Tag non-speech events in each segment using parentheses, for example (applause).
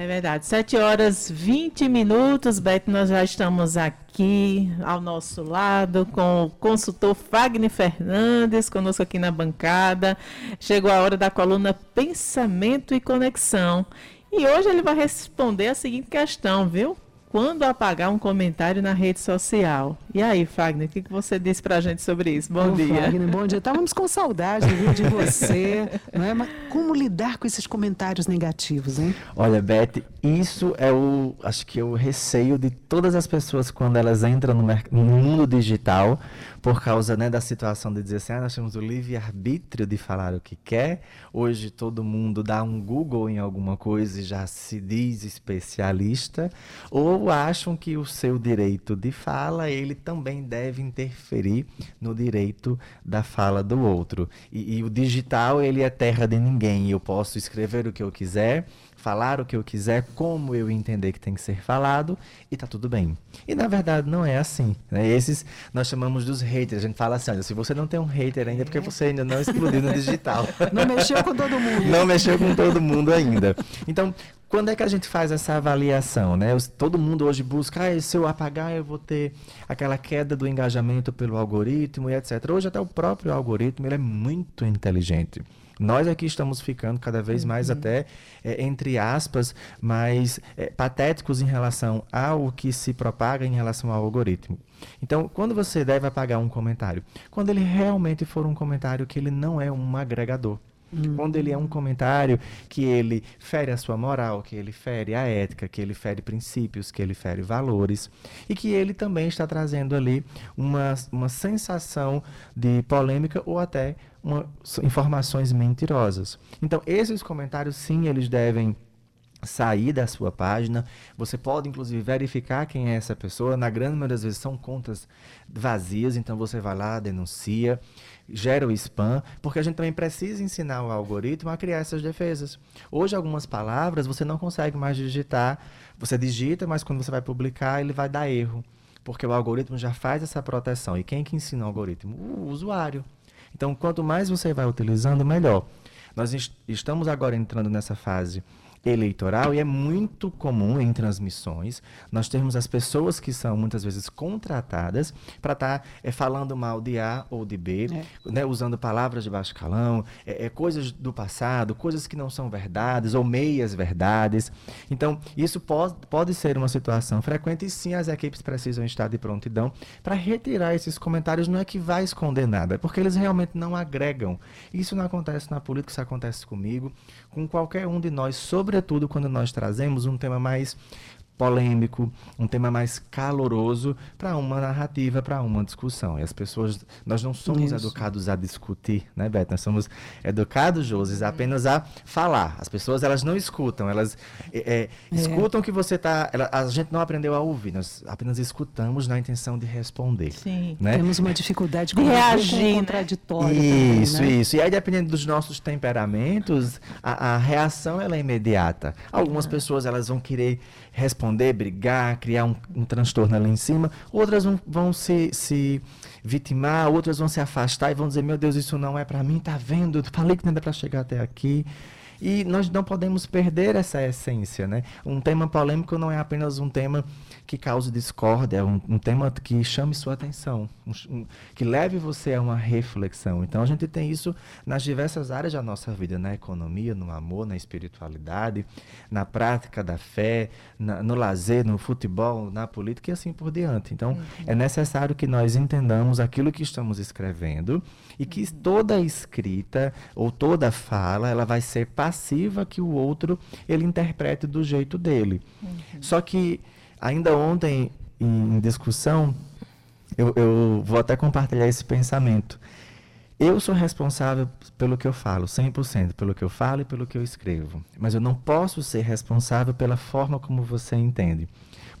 É verdade. 7 horas 20 minutos, Beto, nós já estamos aqui ao nosso lado com o consultor Fagner Fernandes, conosco aqui na bancada. Chegou a hora da coluna Pensamento e Conexão. E hoje ele vai responder a seguinte questão, viu? Quando apagar um comentário na rede social. E aí, Fagner, o que, que você disse para a gente sobre isso? Bom Ô, dia. Fagner, bom dia. Estávamos com saudade viu, de (laughs) você. não é? Mas como lidar com esses comentários negativos, hein? Olha, Beth, isso é o, acho que é o receio de todas as pessoas quando elas entram no, no mundo digital, por causa né, da situação de dizer assim, ah, nós temos o livre-arbítrio de falar o que quer. Hoje todo mundo dá um Google em alguma coisa e já se diz especialista. Ou acham que o seu direito de fala, ele também deve interferir no direito da fala do outro. E, e o digital, ele é terra de ninguém. Eu posso escrever o que eu quiser, falar o que eu quiser, como eu entender que tem que ser falado, e tá tudo bem. E na verdade não é assim. Né? Esses nós chamamos dos haters. A gente fala assim: olha, se você não tem um hater ainda, é porque você ainda não explodiu no digital. (laughs) Não mexeu com todo mundo. Não mexeu com todo mundo ainda. Então, quando é que a gente faz essa avaliação, né? Todo mundo hoje busca, ah, se eu apagar, eu vou ter aquela queda do engajamento pelo algoritmo e etc. Hoje até o próprio algoritmo ele é muito inteligente. Nós aqui estamos ficando cada vez mais uhum. até, é, entre aspas, mais é, patéticos em relação ao que se propaga em relação ao algoritmo. Então, quando você deve apagar um comentário? Quando ele realmente for um comentário que ele não é um agregador. Hum. Quando ele é um comentário que ele fere a sua moral, que ele fere a ética, que ele fere princípios, que ele fere valores e que ele também está trazendo ali uma, uma sensação de polêmica ou até uma, informações mentirosas. Então, esses comentários, sim, eles devem sair da sua página. Você pode, inclusive, verificar quem é essa pessoa. Na grande maioria das vezes são contas vazias, então você vai lá, denuncia, gera o spam, porque a gente também precisa ensinar o algoritmo a criar essas defesas. Hoje, algumas palavras você não consegue mais digitar. Você digita, mas quando você vai publicar, ele vai dar erro. Porque o algoritmo já faz essa proteção. E quem que ensina o algoritmo? O usuário. Então, quanto mais você vai utilizando, melhor. Nós est estamos agora entrando nessa fase eleitoral e é muito comum em transmissões nós termos as pessoas que são muitas vezes contratadas para estar tá, é, falando mal de A ou de B, é. né, usando palavras de baixo calão, é, coisas do passado, coisas que não são verdades ou meias verdades. Então, isso pode, pode ser uma situação frequente e sim as equipes precisam estar de prontidão para retirar esses comentários. Não é que vai esconder nada, é porque eles realmente não agregam. Isso não acontece na política, isso acontece comigo, com qualquer um de nós sobre sobretudo quando nós trazemos um tema mais polêmico, um tema mais caloroso para uma narrativa, para uma discussão. E as pessoas, nós não somos Isso. educados a discutir, né, Beto? Nós somos educados, Joses, apenas a falar. As pessoas, elas não escutam, elas é, é, escutam que você está... A gente não aprendeu a ouvir, nós apenas escutamos na intenção de responder. Sim. Né? Temos uma dificuldade de reagir, né? contraditório. Isso, também, né? isso. E aí, dependendo dos nossos temperamentos, a, a reação ela é imediata. Algumas ah. pessoas, elas vão querer responder, brigar, criar um, um transtorno ali em cima. Outras vão, vão se, se vitimar, outras vão se afastar e vão dizer: Meu Deus, isso não é para mim, tá vendo? Eu falei que não era para chegar até aqui. E nós não podemos perder essa essência, né? Um tema polêmico não é apenas um tema que cause discórdia, é um, um tema que chame sua atenção, um, que leve você a uma reflexão. Então a gente tem isso nas diversas áreas da nossa vida, na economia, no amor, na espiritualidade, na prática da fé, na, no lazer, no futebol, na política e assim por diante. Então uhum. é necessário que nós entendamos aquilo que estamos escrevendo e que uhum. toda escrita ou toda fala ela vai ser passiva que o outro ele interprete do jeito dele. Uhum. Só que Ainda ontem, em discussão, eu, eu vou até compartilhar esse pensamento. Eu sou responsável pelo que eu falo, 100% pelo que eu falo e pelo que eu escrevo. Mas eu não posso ser responsável pela forma como você entende.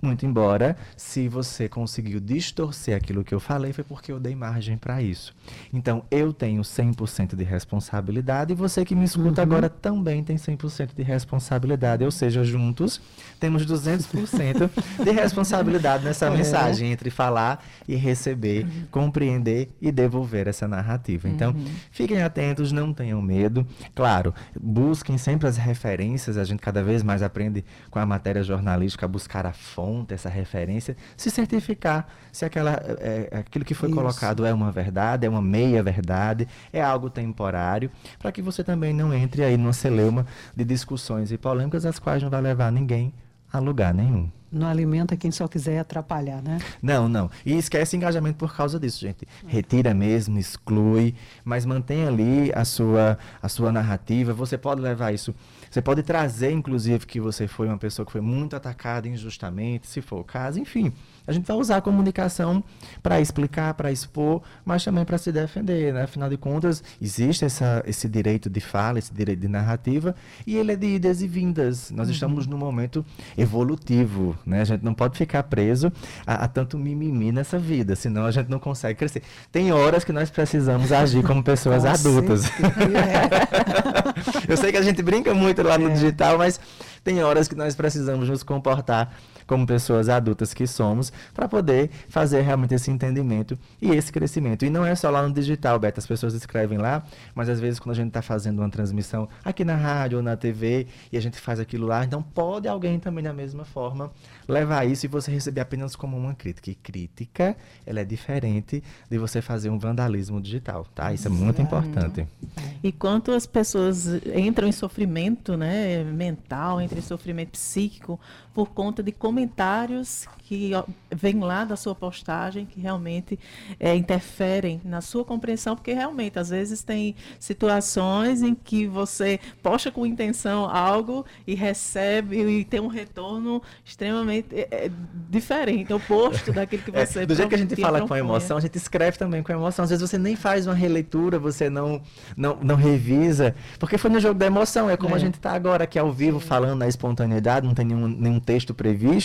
Muito embora, se você conseguiu distorcer aquilo que eu falei, foi porque eu dei margem para isso. Então, eu tenho 100% de responsabilidade e você que me escuta uhum. agora também tem 100% de responsabilidade. Ou seja, juntos temos 200% de responsabilidade nessa (laughs) é. mensagem entre falar e receber, uhum. compreender e devolver essa narrativa. Então, fiquem atentos, não tenham medo. Claro, busquem sempre as referências, a gente cada vez mais aprende com a matéria jornalística a buscar a fonte, essa referência, se certificar se aquela, é, é aquilo que foi Isso. colocado é uma verdade, é uma meia verdade, é algo temporário, para que você também não entre aí numa celeuma de discussões e polêmicas, as quais não vai levar ninguém a lugar nenhum. Não alimenta quem só quiser atrapalhar, né? Não, não. E esquece engajamento por causa disso, gente. Retira mesmo, exclui, mas mantém ali a sua, a sua narrativa. Você pode levar isso. Você pode trazer, inclusive, que você foi uma pessoa que foi muito atacada injustamente, se for o caso. Enfim, a gente vai usar a comunicação para explicar, para expor, mas também para se defender. Né? Afinal de contas, existe essa, esse direito de fala, esse direito de narrativa, e ele é de idas e vindas. Nós estamos num momento evolutivo. Né? A gente não pode ficar preso a, a tanto mimimi nessa vida, senão a gente não consegue crescer. Tem horas que nós precisamos agir como pessoas Com adultas. certeza. (laughs) Eu sei que a gente brinca muito lá no É. digital, mas tem horas que nós precisamos nos comportar como pessoas adultas que somos para poder fazer realmente esse entendimento e esse crescimento. E não é só lá no digital, Beto, as pessoas escrevem lá, mas às vezes quando a gente está fazendo uma transmissão aqui na rádio ou na TV e a gente faz aquilo lá, então pode alguém também da mesma forma levar isso e você receber apenas como uma crítica. E crítica, ela é diferente de você fazer um vandalismo digital, tá? Isso é muito importante. E quanto as pessoas entram em sofrimento né, mental, entram em sofrimento psíquico por conta de comentários que vêm lá da sua postagem, que realmente é, interferem na sua compreensão, porque realmente, às vezes, tem situações em que você posta com intenção algo e recebe e tem um retorno extremamente é, é, diferente, oposto daquilo que É, você do jeito que a gente te fala com propunha. emoção, a gente escreve também com emoção. Às vezes você nem faz uma releitura, você não, não, não revisa, porque foi no jogo da emoção. É como É. a gente está agora aqui ao vivo falando na espontaneidade, não tem nenhum, nenhum texto previsto,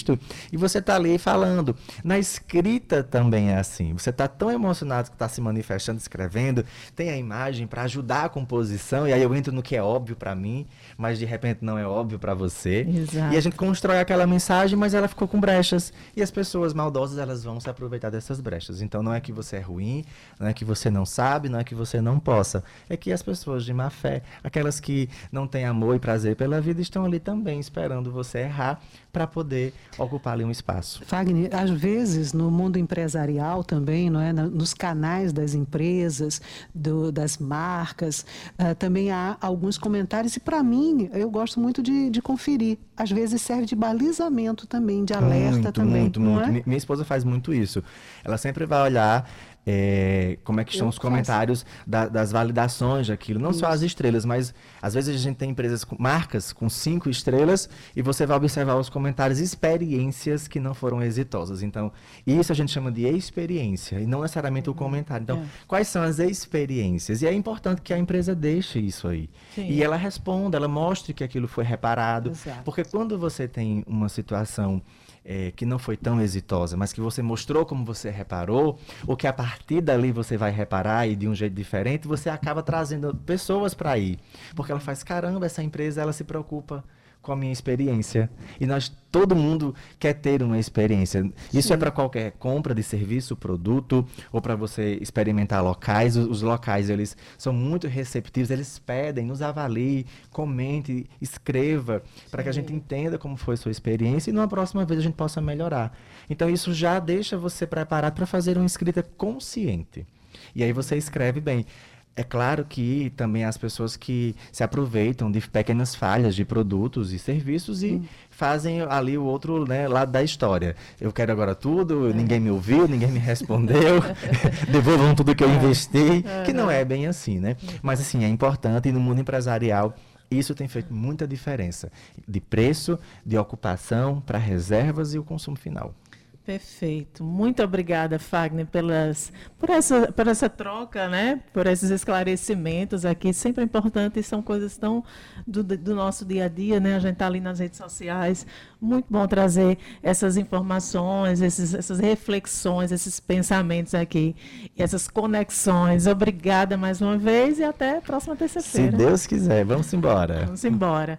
e você está ali falando. Na escrita também é assim. Você está tão emocionado que está se manifestando, escrevendo, tem a imagem para ajudar a composição, e aí eu entro no que é óbvio para mim, mas de repente não é óbvio para você. Exato. E a gente constrói aquela mensagem, mas ela ficou com brechas. E as pessoas maldosas, elas vão se aproveitar dessas brechas. Então não é que você é ruim, não é que você não sabe, não é que você não possa. É que as pessoas de má fé, aquelas que não têm amor e prazer pela vida, estão ali também esperando você errar para poder ocupar ali um espaço. Fagner, às vezes no mundo empresarial também, não é? Nos canais das empresas, do- das marcas, ah, também há alguns comentários e para mim eu gosto muito de, de conferir. Às vezes serve de balizamento também, de alerta muito, também, Muito, muito. é? Mi- Minha esposa faz muito isso. Ela sempre vai olhar é, como é que estão os comentários da- das validações daquilo. Não só as estrelas, mas às vezes a gente tem empresas, com, marcas com cinco estrelas e você vai observar os comentários experiências que não foram exitosas. Então, isso a gente chama de experiência e não necessariamente o comentário. Então, É. quais são as experiências? E é importante que a empresa deixe isso aí. Sim. E ela responda, ela mostre que aquilo foi reparado. Exato. Porque quando você tem uma situação eh, que não foi tão exitosa, mas que você mostrou como você reparou, ou que a partir dali você vai reparar e de um jeito diferente, você acaba trazendo pessoas para ir. Porque ela faz, caramba, essa empresa ela se preocupa com a minha experiência. E nós, todo mundo quer ter uma experiência. Isso é para qualquer compra de serviço, produto, ou para você experimentar locais. Os, os locais, eles são muito receptivos, eles pedem, nos avalie, comente, escreva, para que a gente entenda como foi a sua experiência e numa próxima vez a gente possa melhorar. Então isso já deixa você preparado para fazer uma escrita consciente. E aí você escreve bem. É claro que também as pessoas que se aproveitam de pequenas falhas de produtos e serviços e fazem ali o outro né, lado da história. Eu quero agora tudo, ninguém me ouviu, ninguém me respondeu, (laughs) devolvam tudo que eu investi, que não é bem assim, né? Mas assim, é importante e no mundo empresarial isso tem feito muita diferença de preço, de ocupação para reservas e o consumo final. Perfeito. Muito obrigada, Fagner, pelas, por, essa, por essa troca, né? por esses esclarecimentos aqui. Sempre é importante, são coisas tão do, do nosso dia a dia, né? A gente está ali nas redes sociais. Muito bom trazer essas informações, esses, essas reflexões, esses pensamentos aqui, e essas conexões. Obrigada mais uma vez e até a próxima Se terça-feira. Deus quiser, vamos embora. Vamos embora.